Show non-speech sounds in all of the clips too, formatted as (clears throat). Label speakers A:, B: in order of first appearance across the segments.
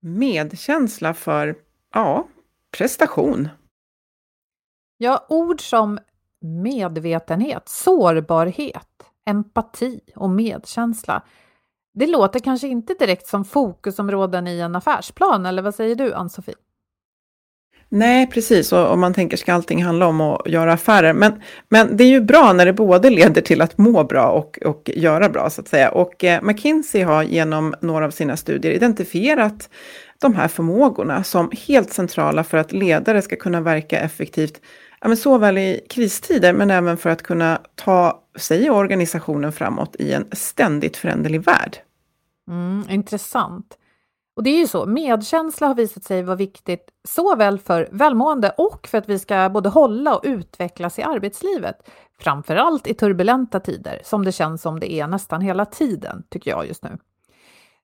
A: Medkänsla för, ja, prestation.
B: Ja, ord som medvetenhet, sårbarhet, empati och medkänsla. Det låter kanske inte direkt som fokusområden i en affärsplan, eller vad säger du, Ann-Sofie?
A: Nej, precis. Och om man tänker, ska allting handla om att göra affärer? Men, men det är ju bra när det både leder till att må bra och, och göra bra, så att säga. Och eh, McKinsey har genom några av sina studier identifierat de här förmågorna som helt centrala för att ledare ska kunna verka effektivt ja, men såväl i kristider men även för att kunna ta sig och organisationen framåt i en ständigt föränderlig värld.
B: Mm, intressant. Och det är ju så, medkänsla har visat sig vara viktigt såväl för välmående och för att vi ska både hålla och utvecklas i arbetslivet. Framförallt i turbulenta tider, som det känns som det är nästan hela tiden, tycker jag just nu.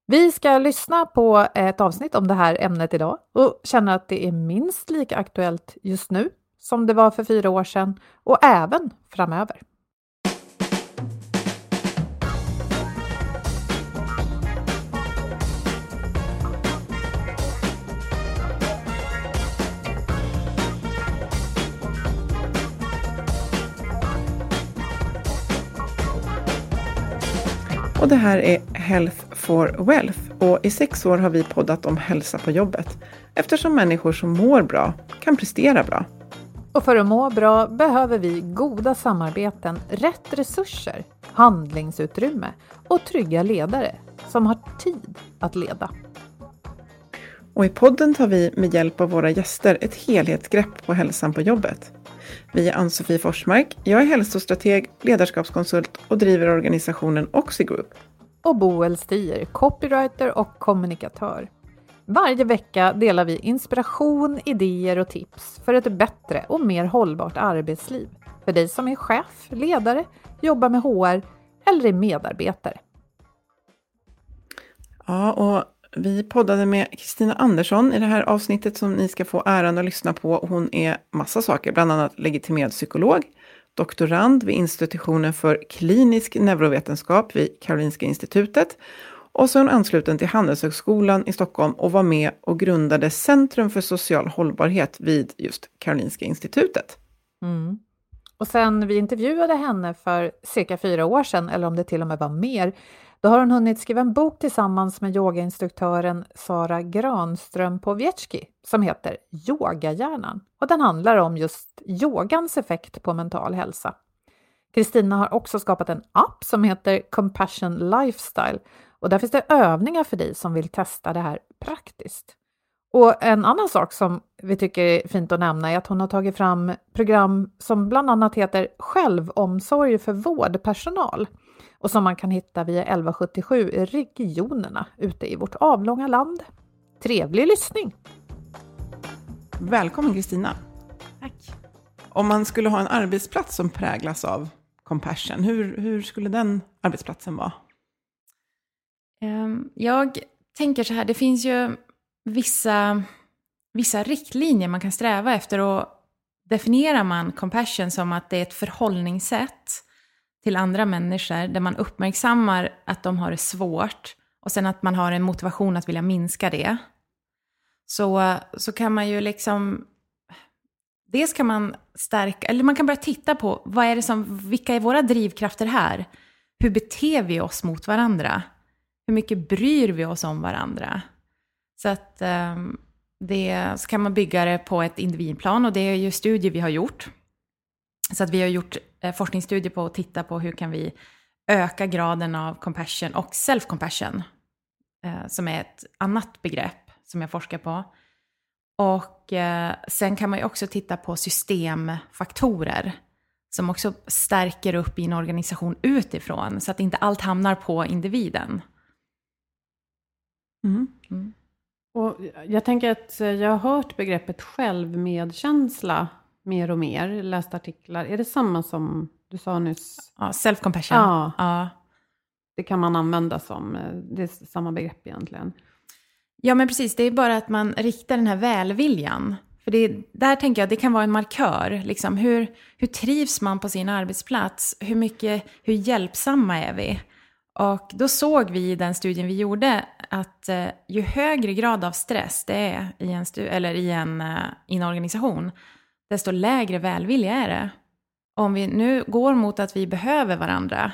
B: Vi ska lyssna på ett avsnitt om det här ämnet idag och känna att det är minst lika aktuellt just nu som det var för fyra år sedan och även framöver.
A: Och det här är Health for Wealth och i sex år har vi poddat om hälsa på jobbet eftersom människor som mår bra kan prestera bra.
B: Och för att må bra behöver vi goda samarbeten, rätt resurser, handlingsutrymme och trygga ledare som har tid att leda.
A: Och i podden tar vi med hjälp av våra gäster ett helhetsgrepp på hälsan på jobbet. Vi är Ann-Sofie Forsmark, jag är hälsostrateg, ledarskapskonsult och driver organisationen Oxigroup.
B: Och Boel Stier, copywriter och kommunikatör. Varje vecka delar vi inspiration, idéer och tips för ett bättre och mer hållbart arbetsliv. För dig som är chef, ledare, jobbar med HR eller är medarbetare.
A: Ja, och vi poddade med Kristina Andersson i det här avsnittet som ni ska få äran att lyssna på. Hon är massa saker, bland annat legitimerad psykolog, doktorand vid institutionen för klinisk neurovetenskap vid Karolinska institutet och så är hon ansluten till Handelshögskolan i Stockholm och var med och grundade Centrum för social hållbarhet vid just Karolinska institutet.
B: Mm. Och sen vi intervjuade henne för cirka fyra år sedan, eller om det till och med var mer, då har hon hunnit skriva en bok tillsammans med yogainstruktören Sara Granström Powiecki som heter Yogahjärnan och den handlar om just yogans effekt på mental hälsa. Kristina har också skapat en app som heter Compassion Lifestyle och där finns det övningar för dig som vill testa det här praktiskt. Och en annan sak som vi tycker är fint att nämna är att hon har tagit fram program som bland annat heter Självomsorg för vårdpersonal och som man kan hitta via 1177 i regionerna ute i vårt avlånga land. Trevlig lyssning!
A: Välkommen Kristina!
B: Tack!
A: Om man skulle ha en arbetsplats som präglas av compassion, hur, hur skulle den arbetsplatsen vara?
C: Ehm, jag tänker så här, det finns ju vissa, vissa riktlinjer man kan sträva efter och definierar man compassion som att det är ett förhållningssätt till andra människor där man uppmärksammar att de har det svårt och sen att man har en motivation att vilja minska det. Så, så kan man ju liksom Dels kan man stärka, eller man kan börja titta på vad är det som, vilka är våra drivkrafter här? Hur beter vi oss mot varandra? Hur mycket bryr vi oss om varandra? Så att ehm, det, så kan man bygga det på ett individplan och det är ju studier vi har gjort. Så att vi har gjort eh, forskningsstudier på att titta på hur kan vi öka graden av compassion och self-compassion, eh, som är ett annat begrepp som jag forskar på. Och eh, sen kan man ju också titta på systemfaktorer som också stärker upp i en organisation utifrån, så att inte allt hamnar på individen.
D: Mm. Mm. Och jag tänker att jag har hört begreppet självmedkänsla mer och mer, läst artiklar. Är det samma som du sa nyss?
C: Ja, self-compassion.
D: Ja.
C: ja.
D: Det kan man använda som, eh, det är samma begrepp egentligen.
C: Ja, men precis. Det är bara att man riktar den här välviljan. För det, där tänker jag det kan vara en markör. Liksom, hur, hur trivs man på sin arbetsplats? Hur, mycket, hur hjälpsamma är vi? Och då såg vi i den studien vi gjorde att eh, ju högre grad av stress det är i en, eller i en, uh, i en organisation, desto lägre välvilja är det. Om vi nu går mot att vi behöver varandra,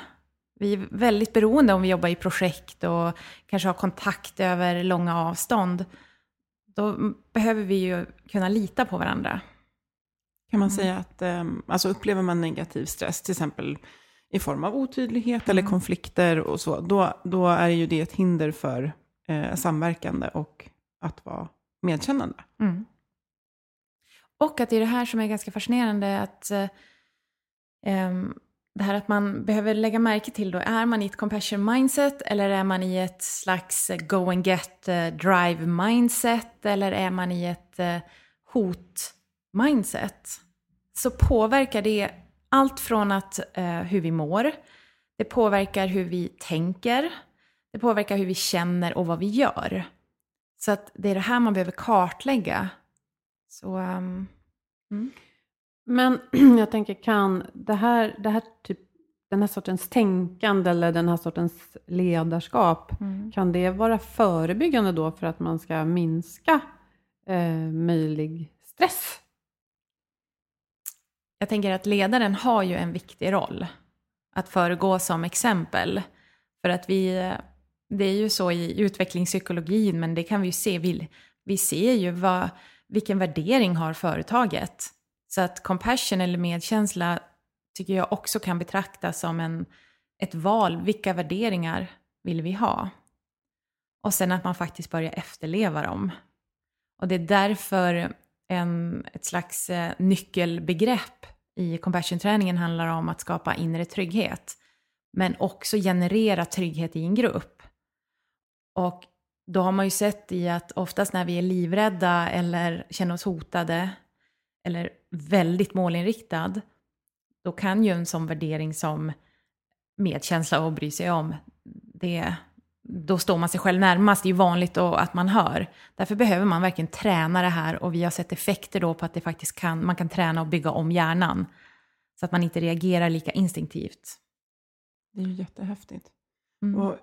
C: vi är väldigt beroende om vi jobbar i projekt och kanske har kontakt över långa avstånd. Då behöver vi ju kunna lita på varandra.
A: Kan man mm. säga att um, alltså upplever man negativ stress, till exempel i form av otydlighet mm. eller konflikter och så, då, då är ju det ett hinder för eh, samverkande och att vara medkännande. Mm.
C: Och att det är det här som är ganska fascinerande, att eh, det här att man behöver lägga märke till då, är man i ett compassion mindset eller är man i ett slags go and get eh, drive mindset eller är man i ett eh, hot mindset? Så påverkar det allt från att, eh, hur vi mår, det påverkar hur vi tänker, det påverkar hur vi känner och vad vi gör. Så att det är det här man behöver kartlägga. Så, um,
D: mm. Men (clears throat) jag tänker, kan det här, det här typ, den här sortens tänkande eller den här sortens ledarskap, mm. kan det vara förebyggande då för att man ska minska eh, möjlig stress?
C: Jag tänker att ledaren har ju en viktig roll att föregå som exempel. För att vi, det är ju så i utvecklingspsykologin, men det kan vi ju se, vi, vi ser ju vad, vilken värdering har företaget. Så att compassion eller medkänsla tycker jag också kan betraktas som en, ett val. Vilka värderingar vill vi ha? Och sen att man faktiskt börjar efterleva dem. Och det är därför en, ett slags eh, nyckelbegrepp i compassion-träningen handlar om att skapa inre trygghet. Men också generera trygghet i en grupp. Och då har man ju sett i att oftast när vi är livrädda eller känner oss hotade eller väldigt målinriktad, då kan ju en sån värdering som medkänsla och bry sig om, det, då står man sig själv närmast. Det är ju vanligt att man hör. Därför behöver man verkligen träna det här och vi har sett effekter då på att det faktiskt kan, man kan träna och bygga om hjärnan. Så att man inte reagerar lika instinktivt.
A: Det är ju jättehäftigt. Mm. Och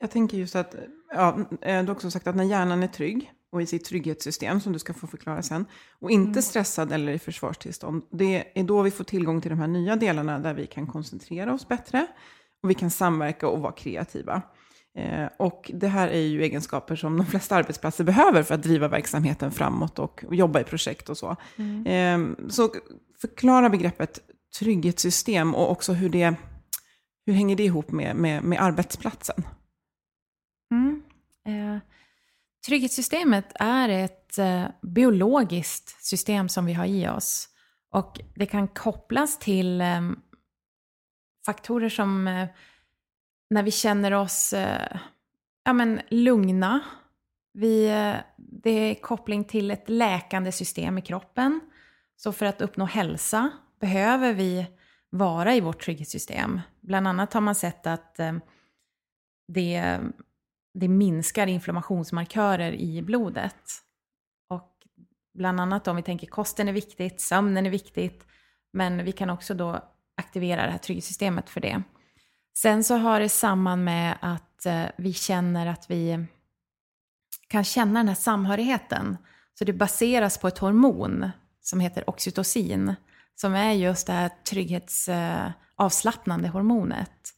A: jag tänker just att, ja, du har också sagt att när hjärnan är trygg, och i sitt trygghetssystem som du ska få förklara sen. Och inte mm. stressad eller i försvarstillstånd. Det är då vi får tillgång till de här nya delarna där vi kan koncentrera oss bättre. Och vi kan samverka och vara kreativa. Eh, och det här är ju egenskaper som de flesta arbetsplatser behöver för att driva verksamheten framåt och, jobba i projekt och så. Mm. Eh, så förklara begreppet trygghetssystem och också hur det hur hänger det ihop med, med, med arbetsplatsen?
C: Mm. Eh Trygghetssystemet är ett eh, biologiskt system som vi har i oss. Och det kan kopplas till eh, faktorer som eh, när vi känner oss eh, ja, men, lugna. Vi, eh, det är koppling till ett läkande system i kroppen. Så för att uppnå hälsa behöver vi vara i vårt trygghetssystem. Bland annat har man sett att eh, det det minskar inflammationsmarkörer i blodet. Och bland annat om vi tänker kosten är viktigt, sömnen är viktigt, men vi kan också då aktivera det här trygghetssystemet för det. Sen så har det samman med att eh, vi känner att vi kan känna den här samhörigheten. Så det baseras på ett hormon som heter oxytocin, som är just det här trygghetsavslappnande eh, hormonet.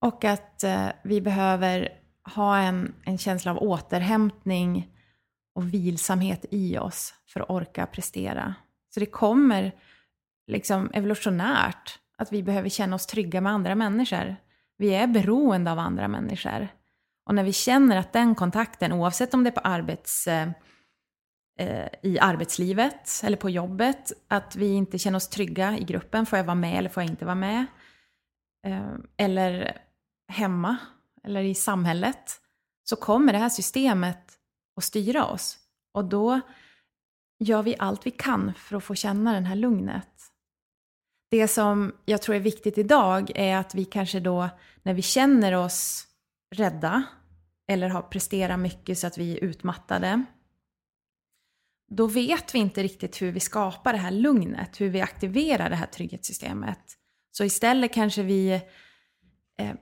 C: Och att eh, vi behöver ha en, en känsla av återhämtning och vilsamhet i oss för att orka prestera. Så det kommer liksom evolutionärt att vi behöver känna oss trygga med andra människor. Vi är beroende av andra människor. Och när vi känner att den kontakten, oavsett om det är på arbets, eh, eh i arbetslivet eller på jobbet, att vi inte känner oss trygga i gruppen, får jag vara med eller får jag inte vara med? Eh, eller hemma eller i samhället, så kommer det här systemet att styra oss. Och då gör vi allt vi kan för att få känna det här lugnet. Det som jag tror är viktigt idag är att vi kanske då, när vi känner oss rädda eller har presterat mycket så att vi är utmattade, då vet vi inte riktigt hur vi skapar det här lugnet, hur vi aktiverar det här trygghetssystemet. Så istället kanske vi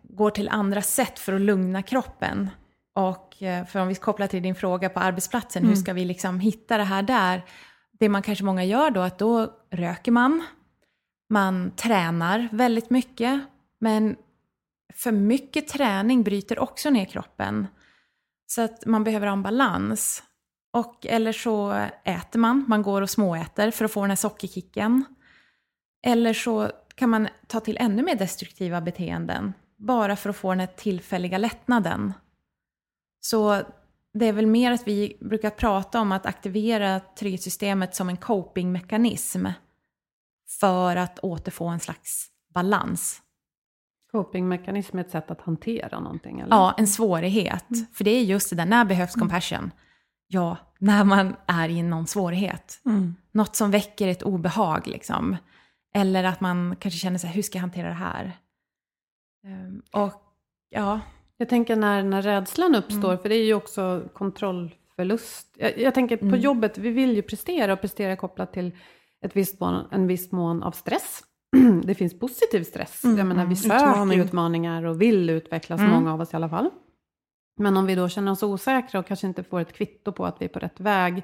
C: går till andra sätt för att lugna kroppen. Och eh, för om vi kopplar till din fråga på arbetsplatsen, mm. hur ska vi liksom hitta det här där? Det man kanske många gör då, att då röker man, man tränar väldigt mycket, men för mycket träning bryter också ner kroppen. Så att man behöver ha en balans. Och, eller så äter man, man går och småäter för att få den här sockerkicken. Eller så kan man ta till ännu mer destruktiva beteenden bara för att få den här tillfälliga lättnaden. Så det är väl mer att vi brukar prata om att aktivera trygghetssystemet som en copingmekanism för att återfå en slags balans.
D: Copingmekanism är ett sätt att hantera någonting? Eller?
C: Ja, en svårighet. Mm. För det är just det där, när behövs mm. compassion? Ja, när man är i någon svårighet. Mm. Något som väcker ett obehag liksom. Eller att man kanske känner sig, hur ska jag hantera det här? Um, och ja.
D: Jag tänker när, när rädslan uppstår, mm. för det är ju också kontrollförlust. Jag, jag tänker på mm. jobbet, vi vill ju prestera och prestera kopplat till ett visst mån, en viss mån av stress. (clears throat) det finns positiv stress. Mm. Jag menar, vi mm. söker Utmaning. utmaningar och vill utvecklas, mm. många av oss i alla fall. Men om vi då känner oss osäkra och kanske inte får ett kvitto på att vi är på rätt väg.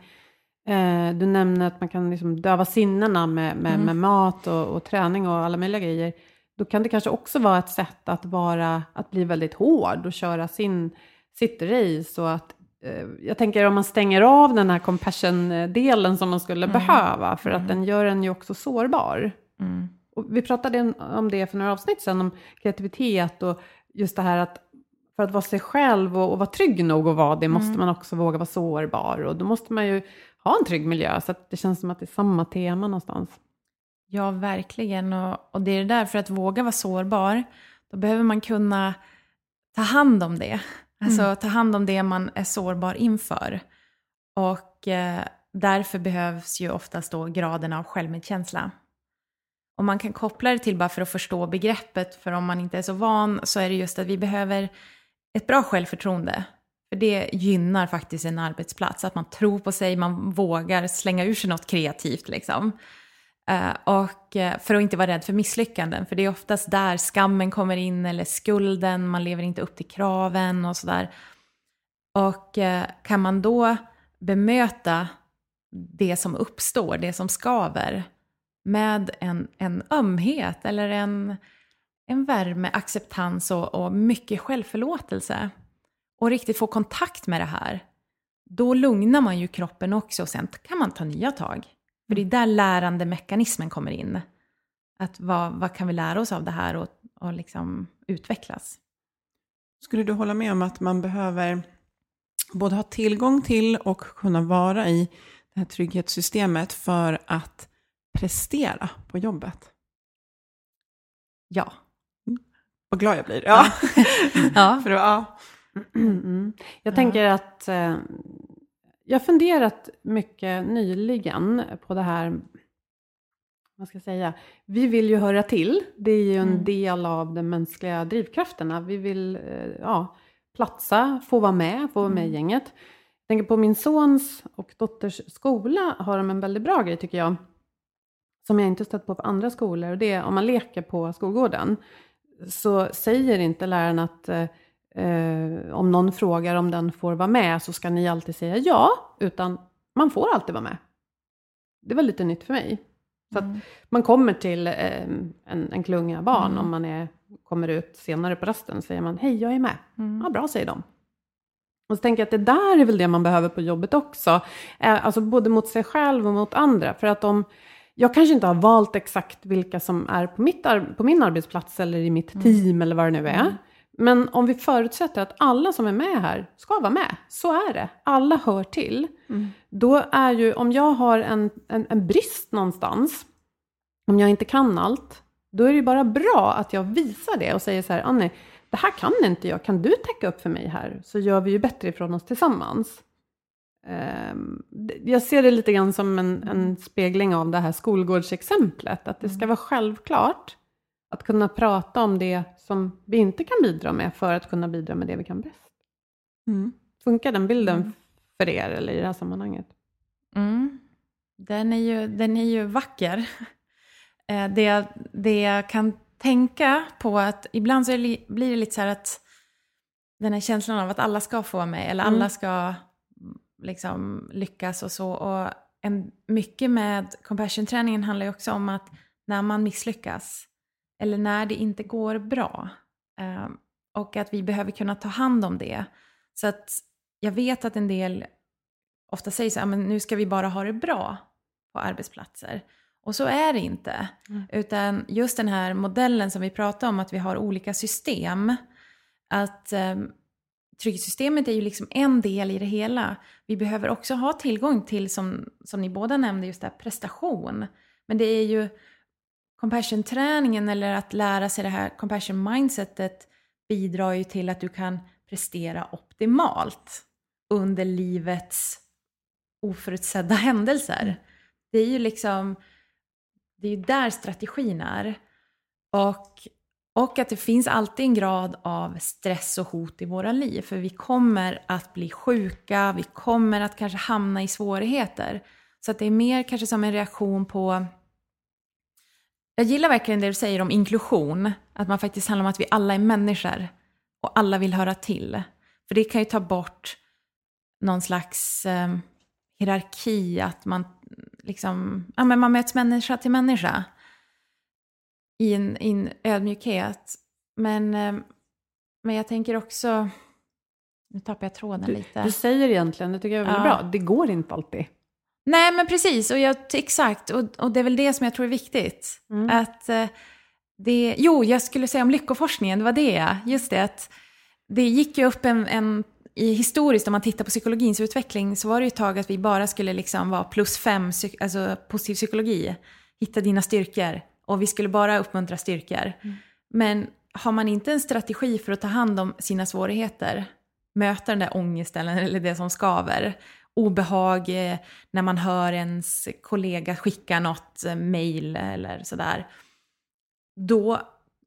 D: Eh, du nämner att man kan liksom döva sinnena med, med, mm. med mat och, och, träning och alla möjliga grejer då kan det kanske också vara ett sätt att, vara, att bli väldigt hård och köra sin, sitt race. Och att, eh, jag tänker om man stänger av den här compassion-delen som man skulle mm. behöva, för mm. att den gör en ju också sårbar. Mm. Och vi pratade om det för några avsnitt sedan, om kreativitet och just det här att för att vara sig själv och, och vara trygg nog att vara det måste mm. man också våga vara sårbar. Och då måste man ju ha en trygg miljö, så det känns som att det är samma tema någonstans.
C: Ja, verkligen. Och, och det är det där, för att våga vara sårbar, då behöver man kunna ta hand om det. Alltså mm. ta hand om det man är sårbar inför. Och eh, därför behövs ju oftast då graden av självmedkänsla. Och man kan koppla det till, bara för att förstå begreppet, för om man inte är så van, så är det just att vi behöver ett bra självförtroende. För det gynnar faktiskt en arbetsplats, att man tror på sig, man vågar slänga ur sig något kreativt liksom. Eh, och eh, för att inte vara rädd för misslyckanden, för det är oftast där skammen kommer in eller skulden, man lever inte upp till kraven och sådär. Och eh, kan man då bemöta det som uppstår, det som skaver, med en, en ömhet eller en, en värme, acceptans och, och mycket självförlåtelse och riktigt få kontakt med det här, då lugnar man ju kroppen också och sen kan man ta nya tag. För det är där lärandemekanismen kommer in. Att vad, vad kan vi lära oss av det här och, och liksom utvecklas?
A: Skulle du hålla med om att man behöver både ha tillgång till och kunna vara i det här trygghetssystemet för att prestera på jobbet?
C: Ja.
A: Mm. Vad glad jag blir. Ja.
D: ja. (laughs) (laughs) för, ja. Mm. Jag tänker att eh, jag har funderat mycket nyligen på det här, vad ska jag säga, vi vill ju höra till. Det är ju en mm. del av de mänskliga drivkrafterna. Vi vill, eh, ja, platsa, få vara med, få vara med i
C: Mm.
D: gänget. Jag tänker på min sons och dotters skola har de en väldigt bra grej tycker jag. Som jag inte stött på på andra skolor. Och det är om man leker på skolgården. Så säger inte läraren att eh, om någon frågar om den får vara med så ska ni alltid säga ja. Utan man får alltid vara med. Det var lite nytt för mig. Så att man kommer till eh, en, en klunga barn om man är, kommer ut senare på rasten säger man hej jag är med. Ja bra säger de. Och så tänker jag att det där är väl det man behöver på jobbet också. Eh, alltså både mot sig själv och mot andra. För att om, jag kanske inte har valt exakt vilka som är på, mitt på min arbetsplats eller i mitt team eller vad det nu är. Men om vi förutsätter att alla som är med här ska vara med, så är det. Alla hör till. Då är ju, om jag har en, en, en brist någonstans, om jag inte kan allt, då är det ju bara bra att jag visar det och säger så här, Annie, det här kan inte jag, kan du täcka upp för mig här? Så gör vi ju bättre ifrån oss tillsammans. Ehm, Jag ser det lite grann som en, en spegling av det här skolgårdsexemplet, att det ska vara självklart att kunna prata om det som vi inte kan bidra med för att kunna bidra med det vi kan bäst.
A: Mm.
D: Funkar den bilden för er eller i det här sammanhanget?
C: Mm. Den, är ju, den är ju vacker. (laughs) Eh, Det, jag- det jag kan tänka på att ibland så är det, blir det lite så här att den här känslan av att alla ska få vara med eller alla ska mm, liksom lyckas och så. Och en, mycket med compassion-träningen handlar ju också om att när man misslyckas eller när det inte går bra eh, och att vi behöver kunna ta hand om det. Så att jag vet att en del ofta säger så här, men nu ska vi bara ha det bra på arbetsplatser. Och så är det inte. Utan just den här modellen som vi pratar om, att vi har olika system. Att eh, trygghetssystemet är ju liksom en del i det hela. Vi behöver också ha tillgång till, som, som ni båda nämnde, just det här prestation. Men det är ju compassion-träningen eller att lära sig det här compassion-mindsetet bidrar ju till att du kan prestera optimalt under livets oförutsedda händelser. Det är ju liksom, det är ju där strategin är. Och, och att det finns alltid en grad av stress och hot i våra liv. För vi kommer att bli sjuka, vi kommer att kanske hamna i svårigheter. Så att det är mer kanske som en reaktion på jag gillar verkligen det du säger om inklusion. Att man faktiskt handlar om att vi alla är människor. Och alla vill höra till. För det kan ju ta bort någon slags eh, hierarki. Att man liksom, ja men man möts människa till människa. I en, i en ödmjukhet. Men, eh, men jag tänker också, nu tappar jag tråden
D: Du,
C: lite.
D: du säger egentligen, det tycker jag är väldigt
C: Ja.
D: bra, det går inte alltid.
C: Nej, men precis. Och jag, exakt. Och, och det är väl det som jag tror är viktigt. Att eh, det, jo, jag skulle säga om lyckoforskningen, det var det. Just det, att det gick ju upp en, en i historiskt, om man tittar på psykologins utveckling, så var det ju ett tag att vi bara skulle liksom vara plus fem, alltså positiv psykologi. Hitta dina styrkor. Och vi skulle bara uppmuntra styrkor. Men har man inte en strategi för att ta hand om sina svårigheter, möta den där ångesten eller det som skaver, obehag eh, när man hör ens kollega skicka något eh, mejl eller sådär, då,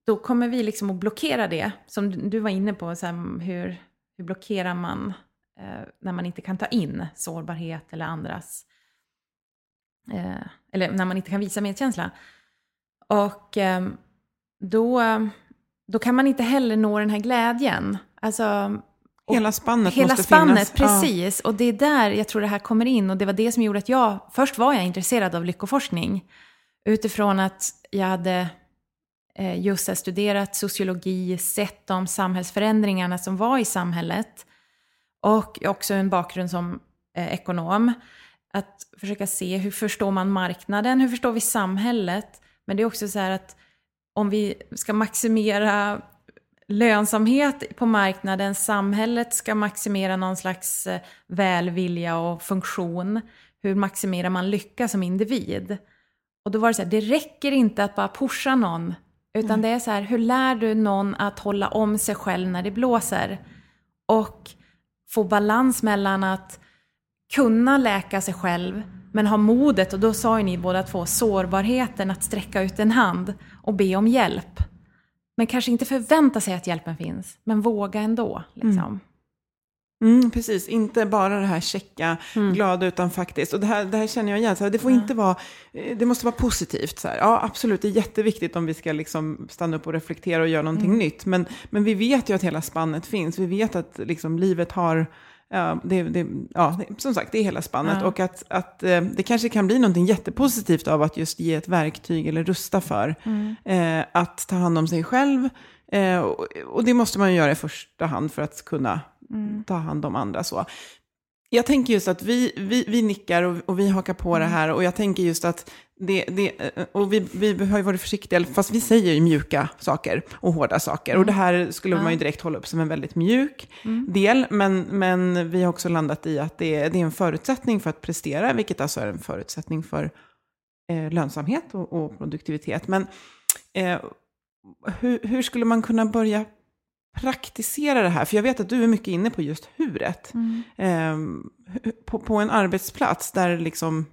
C: då kommer vi liksom att blockera det. Som du- du var inne på, så här, hur, hur blockerar man eh, när man inte kan ta in sårbarhet eller andras, eh, eller när man inte kan visa medkänsla. Och eh, då, då kan man inte heller nå den här glädjen. Alltså, och-
A: Hela spannet
C: Hela
A: måste
C: spannet,
A: finnas. Ja.
C: precis. Och det är där jag tror det här kommer in. Och det var det som gjorde att jag, först var jag intresserad av lyckoforskning. Utifrån att jag hade eh, just studerat sociologi, sett de samhällsförändringarna som var i samhället. Och också en bakgrund som eh, ekonom. Att försöka se hur förstår man marknaden, hur förstår vi samhället. Men det är också så här att om vi ska maximera lönsamhet på marknaden, samhället ska maximera någon slags eh, välvilja och funktion. Hur maximerar man lycka som individ? Och då var det så här, det räcker inte att bara pusha någon, utan det är så här, hur lär du någon att hålla om sig själv när det blåser? Och få balans mellan att kunna läka sig själv, men ha modet, och då sa ju ni båda två, sårbarheten att sträcka ut en hand och be om hjälp. Men kanske inte förvänta sig att hjälpen finns, men våga ändå. Liksom.
A: Mm, precis, inte bara det här checka, glada, utan faktiskt. Och det här, det här känner jag igen, så här, det får inte vara, eh, det måste vara positivt. Så här. Ja, absolut, det är jätteviktigt om vi ska liksom stanna upp och reflektera och göra någonting nytt. Men, men vi vet ju att hela spannet finns. Vi vet att liksom, livet har, ja, det, det, ja, som sagt, det är hela spannet.
C: Ja.
A: Och att, att eh, det kanske kan bli någonting jättepositivt av att just ge ett verktyg eller rusta för. Eh, att ta hand om sig själv. Eh, och, och det måste man ju göra i första hand för att kunna ta hand om andra. Så. Jag tänker just att vi, vi, vi nickar och, och vi hakar på det här och jag tänker just att det, det, och vi, vi har ju varit försiktiga, fast vi säger ju mjuka saker och hårda saker. Och det här skulle man ju direkt hålla upp som en väldigt mjuk del, men, men vi har också landat i att det, det är en förutsättning för att prestera, vilket alltså är en förutsättning för eh, lönsamhet och, och produktivitet. Men eh, hur, hur skulle man kunna börja praktisera det här? För jag vet att du är mycket inne på just huret. Ehm, hu- på, på en arbetsplats där det liksom,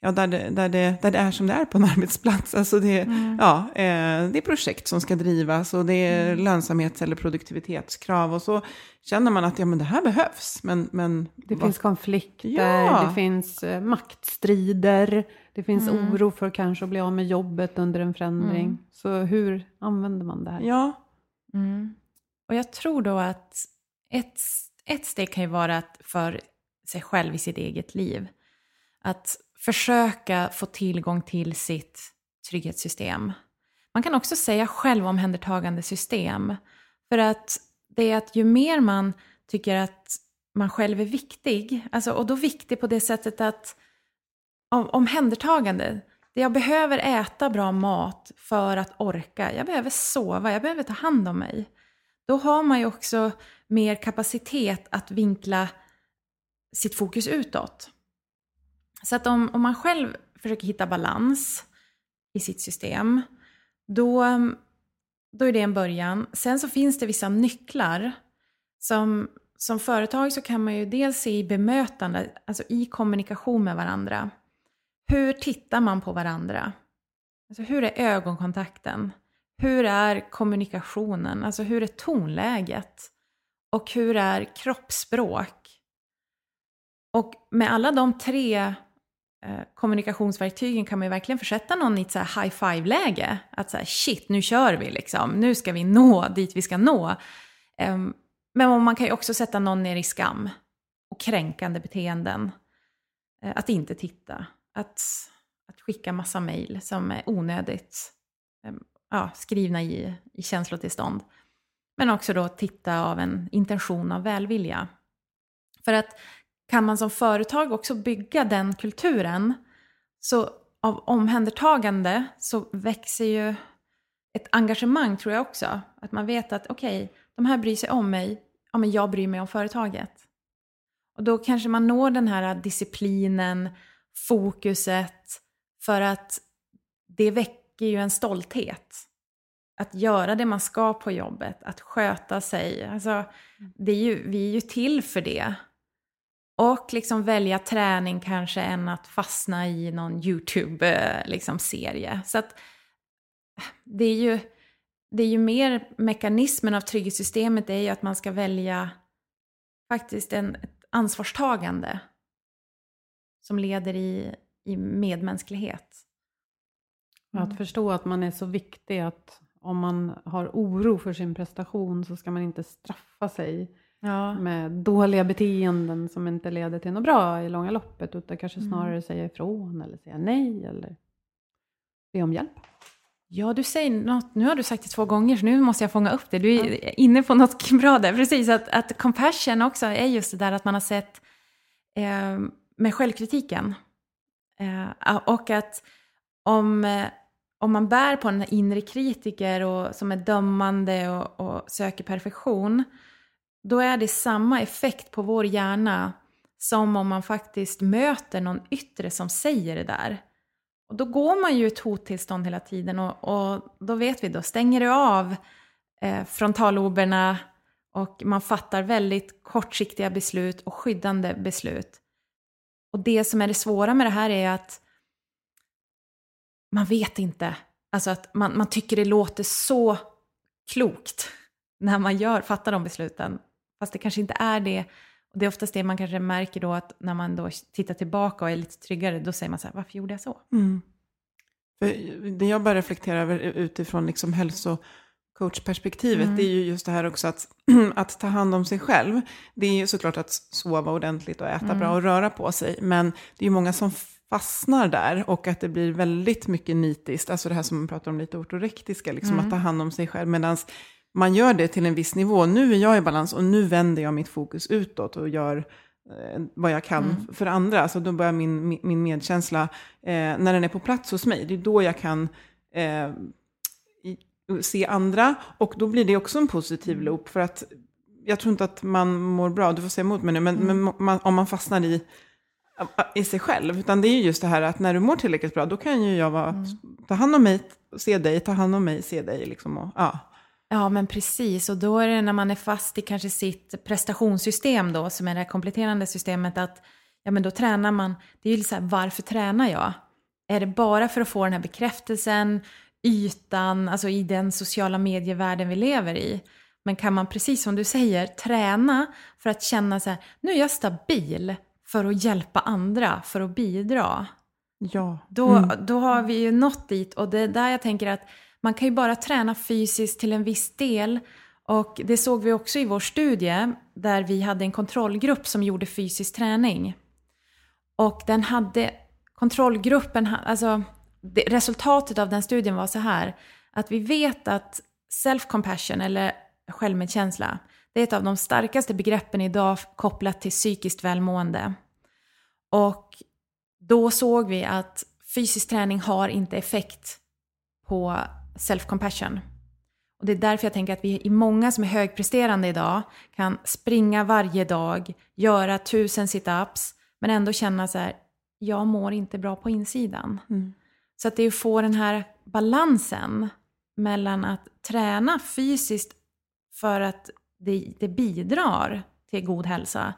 A: ja, där det, där, det, där det är som det är på en (laughs) arbetsplats. Alltså det, ja, eh, det är projekt som ska drivas och det är lönsamhets eller produktivitetskrav. Och så känner man att ja, men det här behövs. Men, men
D: Det
A: vad-
D: finns konflikter,
A: Ja.
D: det finns eh, maktstrider, det finns oro för kanske att bli av med jobbet under en förändring. Så hur använder man det här?
A: Ja,
C: Mm. Och jag tror då att ett, ett steg kan ju vara att för sig själv i sitt eget liv, att försöka få tillgång till sitt trygghetssystem. Man kan också säga självomhändertagande system, för att det är att ju mer man tycker att man själv är viktig, alltså, och då viktig på det sättet att om, omhändertagande, det jag behöver äta bra mat för att orka, jag behöver sova, jag behöver ta hand om mig. Då har man ju också mer kapacitet att vinkla sitt fokus utåt. Så att om, om man själv försöker hitta balans i sitt system, då, då är det en början. Sen så finns det vissa nycklar. Som, som företag så kan man ju dels se i bemötande, alltså i kommunikation med varandra. Hur tittar man på varandra? Alltså hur är ögonkontakten? Hur är kommunikationen? Alltså hur är tonläget? Och hur är kroppsspråk? Och med alla de tre eh, kommunikationsverktygen kan man ju verkligen försätta någon i ett så här high five-läge. Att så här, shit, nu kör vi liksom. Nu ska vi nå dit vi ska nå. Ehm, men man kan ju också sätta någon ner i skam och kränkande beteenden. Eh, att inte titta. Att, att skicka massa mejl som är onödigt ehm, ja, skrivna i, i känslotillstånd. Men också då titta av en intention av välvilja. För att kan man som företag också bygga den kulturen, så av omhändertagande så växer ju ett engagemang tror jag också. Att man vet att okej, de här bryr sig om mig, ja men jag bryr mig om företaget. Och då kanske man når den här disciplinen, fokuset, för att det väcker ju en stolthet. Att göra det man ska på jobbet, att sköta sig. Alltså, det är ju, vi är ju till för det. Och liksom välja träning kanske än att fastna i någon YouTube-serie. Liksom, serie. så att det är ju, det är ju mer mekanismen av trygghetssystemet är ju att man ska välja faktiskt en, ett ansvarstagande som leder i, i medmänsklighet.
D: Att förstå att man är så viktig att om man har oro för sin prestation så ska man inte straffa sig
C: Ja.
D: med dåliga beteenden som inte leder till något bra i långa loppet utan kanske snarare säga ifrån eller säga nej eller be om hjälp.
C: Ja, du säger något, nu har du sagt det två gånger så nu måste jag fånga upp det. Du är inne på något (laughs) bra där, precis. Att, att compassion också är just det där att man har sett eh, med självkritiken. Eh, och att om, eh, om man bär på en inre kritiker och, som är dömande och, och söker perfektion, då är det samma effekt på vår hjärna som om man faktiskt möter någon yttre som säger det där. Och då går man ju i ett hottillstånd hela tiden och, och då vet vi, då stänger det av eh, frontalloberna och man fattar väldigt kortsiktiga beslut och skyddande beslut. Och det som är det svåra med det här är att man vet inte. Alltså att man, man tycker det låter så klokt när man gör, fattar de besluten. Fast det kanske inte är det. Och det är oftast det man kanske märker då att när man då tittar tillbaka och är lite tryggare, då säger man så här, varför gjorde jag så?
A: Mm. Det jag bara reflekterar över utifrån liksom hälsocoachperspektivet,
C: Mm.
A: det är ju just det här också att, (clears throat) att ta hand om sig själv. Det är ju såklart att sova ordentligt och äta
C: Mm.
A: bra och röra på sig, men det är ju många som fastnar där och att det blir väldigt mycket nitiskt, alltså det här som man pratar om lite ortorektiska, liksom
C: Mm.
A: att ta hand om sig själv, medan man gör det till en viss nivå. Nu är jag i balans och nu vänder jag mitt fokus utåt och gör eh, vad jag kan
C: Mm.
A: för andra. Alltså då börjar min, min- medkänsla, eh, när den är på plats hos mig, det är då jag kan eh, se andra. Och då blir det också en positiv
C: Mm.
A: loop. För att jag tror inte att man mår bra, du får säga emot mig nu, men,
C: Mm.
A: men man, om man fastnar i, i sig själv. Utan det är ju just det här att när du mår tillräckligt bra, då kan ju jag vara,
C: Mm.
A: ta hand om mig, se dig, ta hand om mig, se dig. Liksom och, ja.
C: Ja, men precis. Och då är det när man är fast i kanske sitt prestationssystem då, som är det här kompletterande systemet, att ja, men då tränar man. Det är ju så här, varför tränar jag? Är det bara för att få den här bekräftelsen, ytan, alltså i den sociala medievärlden vi lever i? Men kan man, precis som du säger, träna för att känna så här, nu är jag stabil för att hjälpa andra, för att bidra.
A: ja.
C: Då,
A: Mm.
C: då har vi ju nått dit och det är där jag tänker att man kan ju bara träna fysiskt till en viss del. Och det såg vi också i vår studie där vi hade en kontrollgrupp som gjorde fysisk träning. Och den hade, kontrollgruppen, alltså det, resultatet av den studien var så här att vi vet att self-compassion eller självmedkänsla, det är ett av de starkaste begreppen idag kopplat till psykiskt välmående. Och då såg vi att fysisk träning har inte effekt på self-compassion. Och det är därför jag tänker att vi i många som är högpresterande idag kan springa varje dag, göra tusen sit-ups, men ändå känna så här, jag mår inte bra på insidan.
A: Mm.
C: Så att det är att få den här balansen mellan att träna fysiskt för att det, det bidrar till god hälsa,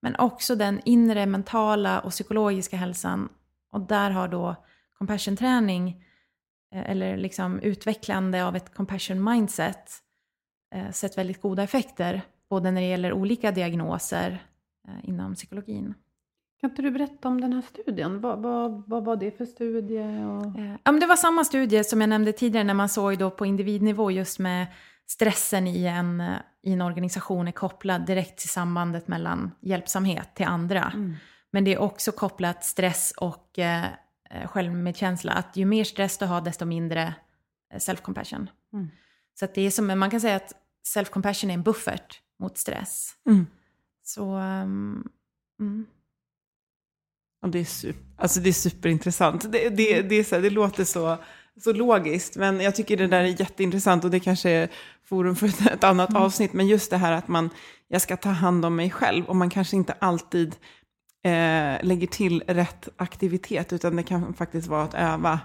C: men också den inre mentala och psykologiska hälsan. Och där har då compassion-träning, eh, eller liksom utvecklande av ett compassion mindset, eh, sett väldigt goda effekter, både när det gäller olika diagnoser eh, inom psykologin.
D: Kan inte du berätta om den här studien? Vad, vad, vad var det för studie? Och...
C: Ja, men det var samma studie som jag nämnde tidigare när man såg då på individnivå just med stressen i en, i en organisation är kopplad direkt till sambandet mellan hjälpsamhet till andra. Men det är också kopplat stress och eh, eh, självmedkänsla. Att ju mer stress du har desto mindre eh, self-compassion.
D: Mm.
C: Så det är som, man kan säga att self-compassion är en buffert mot stress.
A: Mm.
C: Så mm.
A: Och det, är super, alltså det är superintressant. Det, det, det, är så här, det låter så, så logiskt, men jag tycker det där är jätteintressant och det kanske är forum för ett, ett annat avsnitt. Men just det här att man, jag ska ta hand om mig själv och man kanske inte alltid eh, lägger till rätt aktivitet, utan det kan faktiskt vara att öva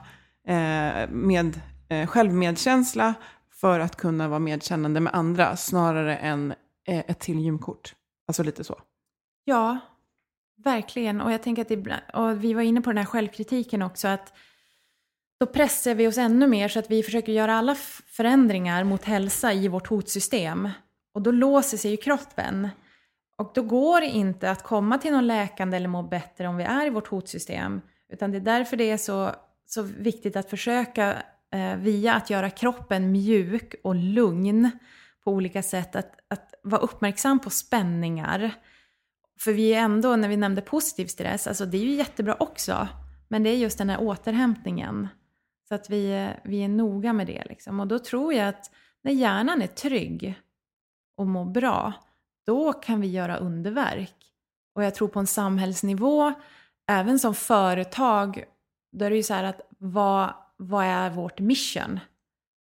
A: eh, med eh, självmedkänsla för att kunna vara medkännande med andra, snarare än eh, ett till gymkort. Alltså lite så.
C: Ja, verkligen. Och jag tänker att det, och vi var inne på den här självkritiken också, att då pressar vi oss ännu mer så att vi försöker göra alla förändringar mot hälsa i vårt hotsystem. Och då låser sig ju kroppen. Och då går det inte att komma till någon läkande eller må bättre om vi är i vårt hotsystem. Utan det är därför det är så, så viktigt att försöka eh, via att göra kroppen mjuk och lugn på olika sätt, att, att vara uppmärksam på spänningar. För vi är ändå, när vi nämnde positiv stress, alltså det är ju jättebra också. Men det är just den här återhämtningen. Så att vi, vi är noga med det. Liksom. Och då tror jag att när hjärnan är trygg och mår bra, då kan vi göra underverk. Och jag tror på en samhällsnivå, även som företag, då är det ju så här att vad, vad är vårt mission?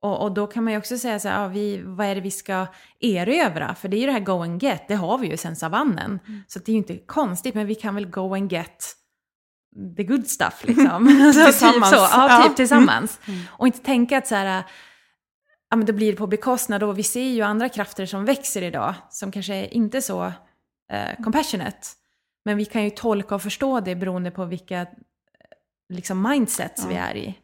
C: Och, och då kan man ju också säga så här, ja, vi, vad är det vi ska erövra? För det är ju det här go and get, det har vi ju sen savannen. Så det är ju inte konstigt, men vi kan väl go and get the good stuff liksom. (laughs) alltså, typ
A: Tillsammans.
C: så, ja,
A: Ja.
C: typ tillsammans. Och inte tänka att så här, ja men då blir det på bekostnad och vi ser ju andra krafter som växer idag, som kanske är inte så eh, compassionate. Men vi kan ju tolka och förstå det beroende på vilka eh, liksom mindsets vi är i.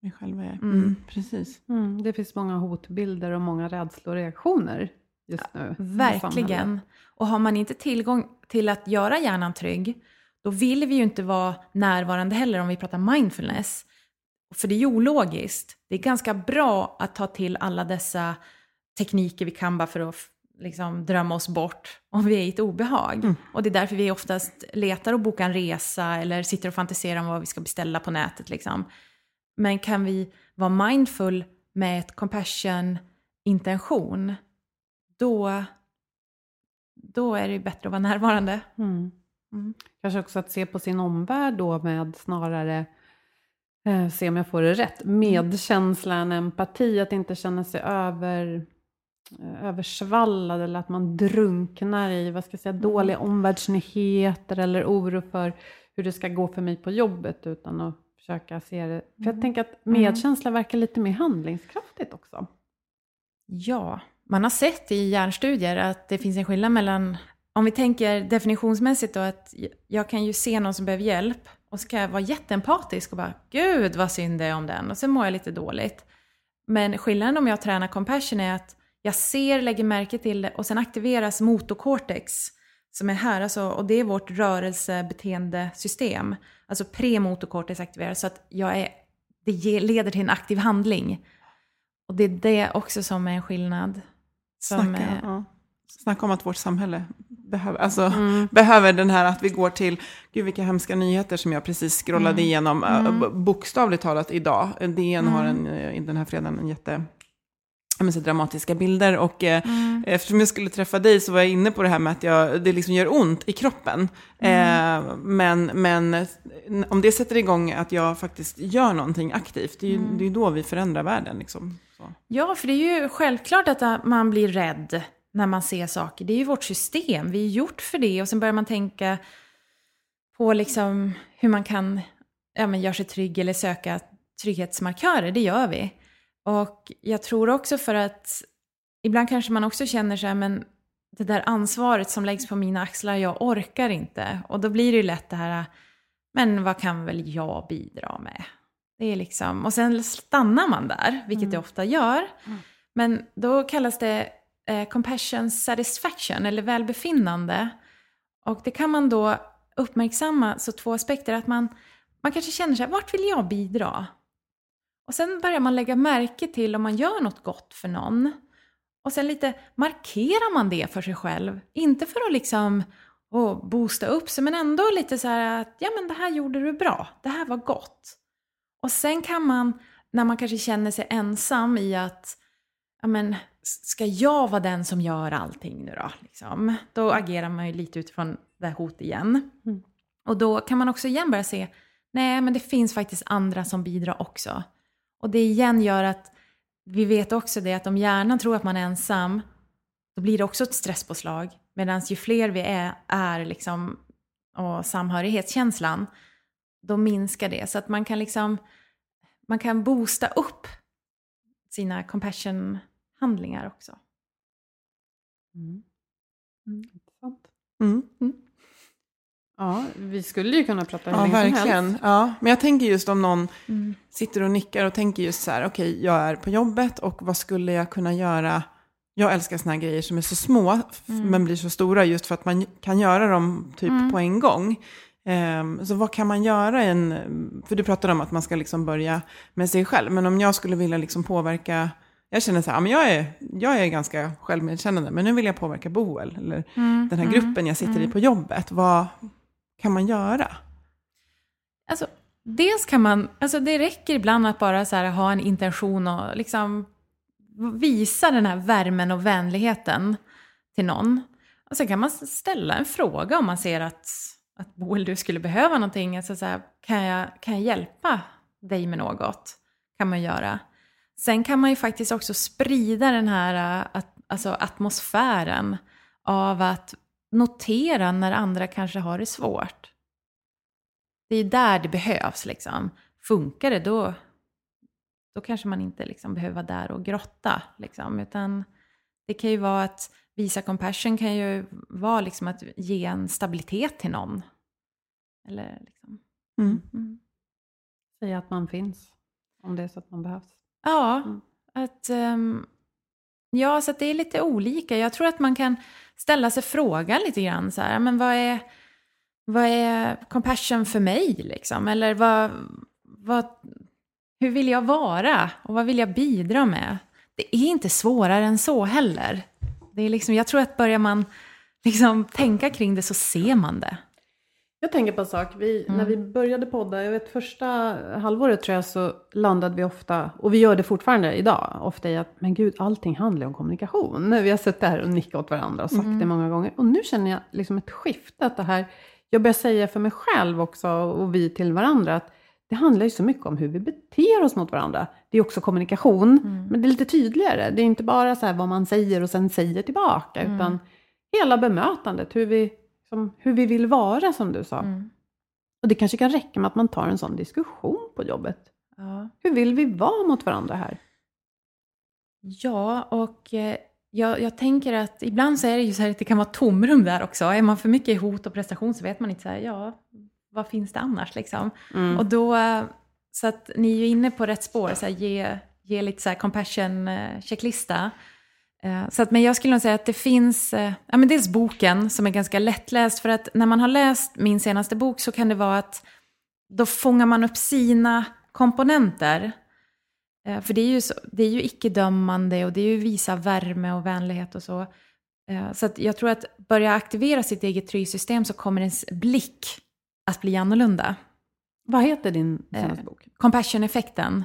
A: vi själva är.
C: Mm.
A: Mm, precis.
D: Mm, det finns många hotbilder och många rädsloreaktioner just nu.
C: Verkligen. Och har man inte tillgång till att göra hjärnan trygg, då vill vi ju inte vara närvarande heller om vi pratar mindfulness. För det är ju ologiskt. Det är ganska bra att ta till alla dessa tekniker vi kan bara för att liksom, drömma oss bort om vi är i ett obehag. Och det är därför vi oftast letar och bokar en resa eller sitter och fantiserar om vad vi ska beställa på nätet. Liksom. Men kan vi vara mindful med ett compassion-intention, då, då är det bättre att vara närvarande.
D: Mm.
C: Mm.
D: Kanske också att se på sin omvärld då med snarare, eh, se om jag får det rätt, medkänsla än empati. Att inte känna sig över, eh, översvallad eller att man drunknar i vad ska jag säga, dåliga omvärldsnyheter eller oro för hur det ska gå för mig på jobbet utan att försöka se det. För jag tänker att medkänsla verkar lite mer handlingskraftigt också.
C: Ja, man har sett i hjärnstudier att det finns en skillnad mellan, om vi tänker definitionsmässigt då, att jag kan ju se någon som behöver hjälp och så kan jag vara jätteempatisk och bara gud vad synd det är om den och sen mår jag lite dåligt. Men skillnaden om jag tränar compassion är att jag ser, lägger märke till det och sen aktiveras motocortex som är här, alltså, och det är vårt rörelsebeteendesystem. Alltså premotocortex aktiveras så att jag är, det leder till en aktiv handling. Och det är det också som är en skillnad. Som
A: Snacka,
C: är,
A: ja. Snacka om att vårt samhälle behöver, alltså,
D: Mm.
A: behöver den här att vi går till, gud vilka hemska nyheter som jag precis scrollade
C: Mm.
A: igenom, äh, bokstavligt talat idag. DN har en, eh, den här fredagen en jätte men så dramatiska bilder och eh,
C: Mm.
A: eftersom jag skulle träffa dig så var jag inne på det här med att jag, det liksom gör ont i kroppen.
C: Mm.
A: Eh, men, men eh, om det sätter igång att jag faktiskt gör någonting aktivt, det är ju
C: Mm.
A: det är då vi förändrar världen. Liksom. Så.
C: Ja, för det är ju självklart att man blir rädd när man ser saker. Det är ju vårt system, vi är gjort för det. Och sen börjar man tänka på liksom hur man kan ja, men göra sig trygg eller söka trygghetsmarkörer. Det gör vi. Och jag tror också för att ibland kanske man också känner så här, men det där ansvaret som läggs på mina axlar, jag orkar inte. Och då blir det ju lätt det här, men vad kan väl jag bidra med? Det är liksom, och sen stannar man där, vilket det ofta gör. Men då kallas det eh, compassion satisfaction, eller välbefinnande. Och det kan man då uppmärksamma, så två aspekter, att man, man kanske känner sig, vart vill jag bidra? Och sen börjar man lägga märke till om man gör något gott för någon. Och sen lite markerar man det för sig själv. Inte för att liksom och boosta upp sig, men ändå lite så här att ja men det här gjorde du bra, det här var gott. Och sen kan man, när man kanske känner sig ensam i att ja men ska jag vara den som gör allting nu då? Liksom? Då agerar man ju lite utifrån det här hot igen.
D: Mm.
C: Och då kan man också igen börja se, nej men det finns faktiskt andra som bidrar också. Och det igen gör att vi vet också det att om hjärnan tror att man är ensam, då blir det också ett stresspåslag. Medan ju fler vi är, är liksom, och samhörighetskänslan, då minskar det. Så att man kan liksom, man kan boosta upp sina compassion-handlingar också.
D: Mm. Intressant.
A: Mm.
D: Ja, vi skulle ju kunna prata hur
A: Ja,
D: länge som
A: verkligen.
D: helst.
A: Ja, men jag tänker just om någon
C: Mm.
A: sitter och nickar och tänker just så här, okej, jag är på jobbet och vad skulle jag kunna göra? Jag älskar såna här grejer som är så små, f- men blir så stora just för att man kan göra dem typ på en gång. Ehm, så vad kan man göra? En, för du pratade om att man ska liksom börja med sig själv, men om jag skulle vilja liksom påverka, jag känner så här, men jag är, jag är ganska självmedkännande, men nu vill jag påverka Boel, eller den här gruppen jag sitter i på jobbet. Vad kan man göra?
C: Alltså, dels kan man, alltså det räcker ibland att bara så här ha en intention och liksom visa den här värmen och vänligheten till någon. Och sen kan man ställa en fråga om man ser att, att Boel, du skulle behöva någonting. Alltså så här, kan, jag, kan jag hjälpa dig med något? Kan man göra. Sen kan man ju faktiskt också sprida den här äh, alltså atmosfären av att notera när andra kanske har det svårt. Det är där det behövs. Liksom. Funkar det, då, då kanske man inte liksom behöver vara där och grotta. Liksom. Utan det kan ju vara att visa compassion kan ju vara liksom att ge en stabilitet till någon. Eller liksom.
A: Mm.
C: Mm.
D: Säga att man finns. Om det är så att man behövs.
C: Ja,
D: Mm.
C: att, ehm, ja, så att det är lite olika. Jag tror att man kan ställa sig frågan lite grann så här, men vad är, vad är compassion för mig liksom? Eller vad, vad, hur vill jag vara och vad vill jag bidra med? Det är inte svårare än så heller. Det är liksom, jag tror att börjar man liksom tänka kring det så ser man det.
D: Jag tänker på en sak. Vi,
C: Mm.
D: När vi började podda, jag vet första halvåret tror jag, så landade vi ofta, och vi gör det fortfarande idag, ofta i att, men gud, allting handlar om kommunikation. (laughs) Vi har suttit här och nickat åt varandra och sagt
C: Mm.
D: det många gånger. Och nu känner jag liksom ett skifte, att det här, jag börjar säga för mig själv också, och vi till varandra, att det handlar ju så mycket om hur vi beter oss mot varandra. Det är också kommunikation,
C: Mm.
D: men det är lite tydligare. Det är inte bara så vad man säger och sen säger tillbaka,
C: Mm.
D: utan hela bemötandet, hur vi, som, hur vi vill vara som du sa.
C: Mm.
D: Och det kanske kan räcka med att man tar en sån diskussion på jobbet.
C: Ja.
D: Hur vill vi vara mot varandra här?
C: Ja, och eh, jag, jag tänker att ibland så är det ju så här att det kan vara tomrum där också. Är man för mycket i hot och prestation så vet man inte så här, ja, vad finns det annars liksom? Och då, eh, så att ni är ju inne på rätt spår, så här, ge, ge lite så här compassion-checklista. Eh, Så att, men jag skulle nog säga att det finns, eh, ja men dels boken som är ganska lättläst, för att när man har läst min senaste bok så kan det vara att då fångar man upp sina komponenter. Eh, För det är ju, så, det är ju icke-dömande och det är ju visa värme och vänlighet och så. Så att jag tror att börja aktivera sitt eget try-system så kommer ens blick att bli annorlunda.
D: Vad heter din senaste bok?
C: Compassion-effekten.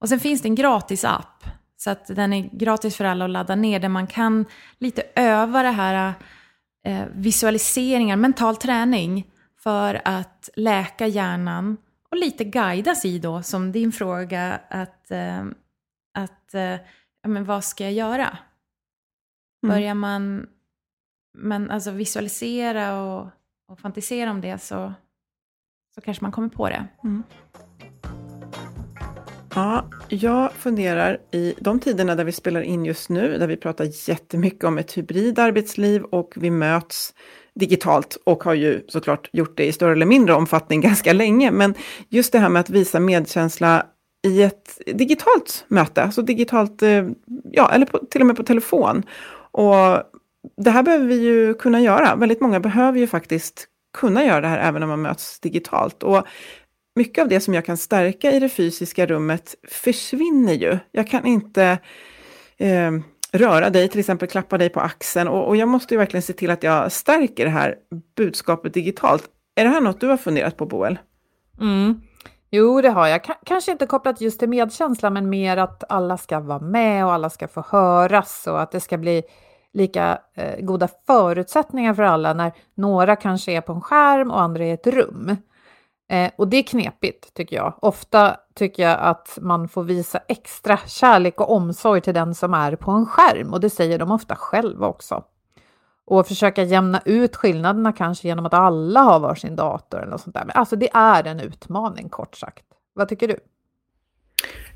C: Och sen finns det en gratis app. Så att den är gratis för alla att ladda ner. Där man kan lite öva det här eh, visualiseringar, mental träning. För att läka hjärnan. Och lite guidas i då, som din fråga, att, eh, att eh, ja, men vad ska jag göra?
A: Mm.
C: Börjar man men alltså visualisera och, och fantisera om det så, så kanske man kommer på det.
A: Ja, jag funderar i de tiderna där vi spelar in just nu, där vi pratar jättemycket om ett hybrid arbetsliv och vi möts digitalt och har ju såklart gjort det i större eller mindre omfattning (laughs) ganska länge. Men just det här med att visa medkänsla i ett digitalt möte, alltså digitalt, eh, ja, eller på, till och med på telefon. Och det här behöver vi ju kunna göra. Väldigt många behöver ju faktiskt kunna göra det här även om man möts digitalt. Och mycket av det som jag kan stärka i det fysiska rummet försvinner ju. Jag kan inte eh, röra dig, till exempel klappa dig på axeln. Och, och jag måste ju verkligen se till att jag stärker det här budskapet digitalt. Är det här något du har funderat på, Boel?
B: Mm. Jo, det har jag. K- kanske inte kopplat just till medkänsla, men mer att alla ska vara med och alla ska få höras och att det ska bli lika eh, goda förutsättningar för alla när några kanske är på en skärm och andra i ett rum. Eh, och det är knepigt tycker jag. Ofta tycker jag att man får visa extra kärlek och omsorg till den som är på en skärm och det säger de ofta själva också. Och försöka jämna ut skillnaderna kanske genom att alla har varsin dator eller något sånt där. Men alltså det är en utmaning kort sagt. Vad tycker du?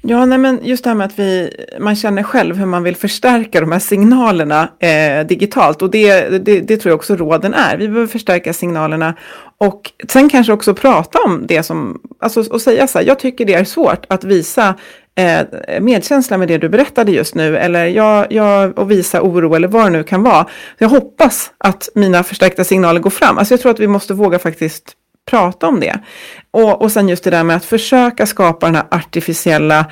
A: Ja, nej, men just det här med att vi, man känner själv hur man vill förstärka de här signalerna eh, digitalt. Och det, det, det tror jag också råden är. Vi behöver förstärka signalerna och sen kanske också prata om det som, alltså och säga så här, jag tycker det är svårt att visa eh, medkänsla med det du berättade just nu, eller jag, jag, och visa oro eller vad det nu kan vara. Jag hoppas att mina förstärkta signaler går fram. Alltså jag tror att vi måste våga faktiskt prata om det. Och, och sen just det där med att försöka skapa den här artificiella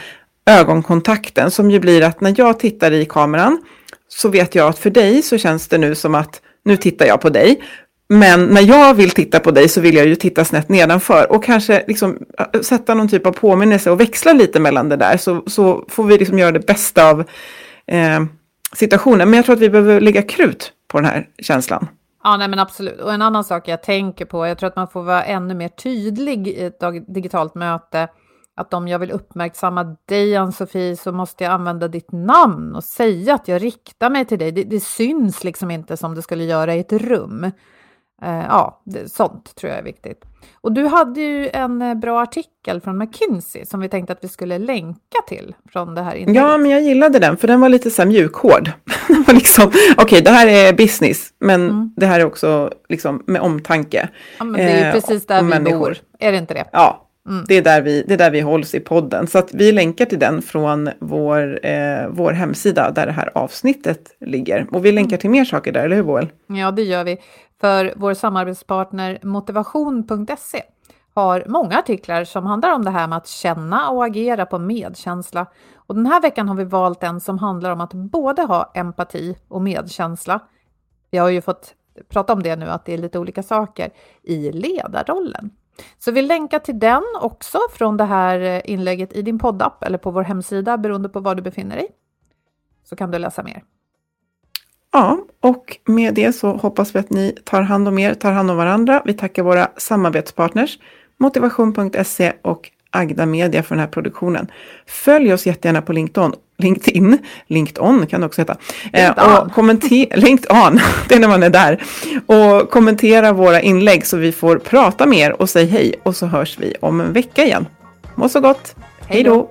A: ögonkontakten som ju blir att när jag tittar i kameran så vet jag att för dig så känns det nu som att nu tittar jag på dig. Men när jag vill titta på dig så vill jag ju titta snett nedanför och kanske liksom äh, sätta någon typ av påminnelse och växla lite mellan det där så, så får vi liksom göra det bästa av eh, situationen. Men jag tror att vi behöver lägga krut på den här känslan.
B: Ja, nej men absolut. Och en annan sak jag tänker på, jag tror att man får vara ännu mer tydlig i ett digitalt möte. Att om jag vill uppmärksamma dig, Ann-Sofie, så måste jag använda ditt namn och säga att jag riktar mig till dig. Det, det syns liksom inte som det skulle göra i ett rum. Eh, ja, sånt tror jag är viktigt. Och du hade ju en eh, bra artikel från McKinsey som vi tänkte att vi skulle länka till från det här inlägget.
A: Ja, men jag gillade den, för den var lite så här mjukhård. (laughs) Liksom, Okej, okay, det här är business, men
B: Mm.
A: det här är också liksom med omtanke.
B: Ja, men det är ju
A: eh,
B: precis där vi
A: människor.
B: bor. Är det inte det?
A: Ja, Mm. Det, är där vi, det är där vi hålls i podden. Så att vi länkar till den från vår, eh, vår hemsida där det här avsnittet ligger. Och vi länkar till mer saker där, eller hur Boel?
B: Ja, det gör vi. För vår samarbetspartner motivation.se har många artiklar som handlar om det här med att känna och agera på medkänsla. Och den här veckan har vi valt en som handlar om att både ha empati och medkänsla. Vi har ju fått prata om det nu, att det är lite olika saker i ledarrollen. Så vi länkar till den också från det här inlägget i din poddapp eller på vår hemsida beroende på var du befinner dig. Så kan du läsa mer.
A: Ja, och med det så hoppas vi att ni tar hand om er, tar hand om varandra. Vi tackar våra samarbetspartners motivation.se och Agda Media för den här produktionen. Följ oss jättegärna på LinkedIn, LinkedIn, LinkedIn kan det också heta. Eh, och kommenter- (laughs) LinkedIn, det är när man är där. Och kommentera våra inlägg så vi får prata mer och säg hej och så hörs vi om en vecka igen. Må så gott. Hej då!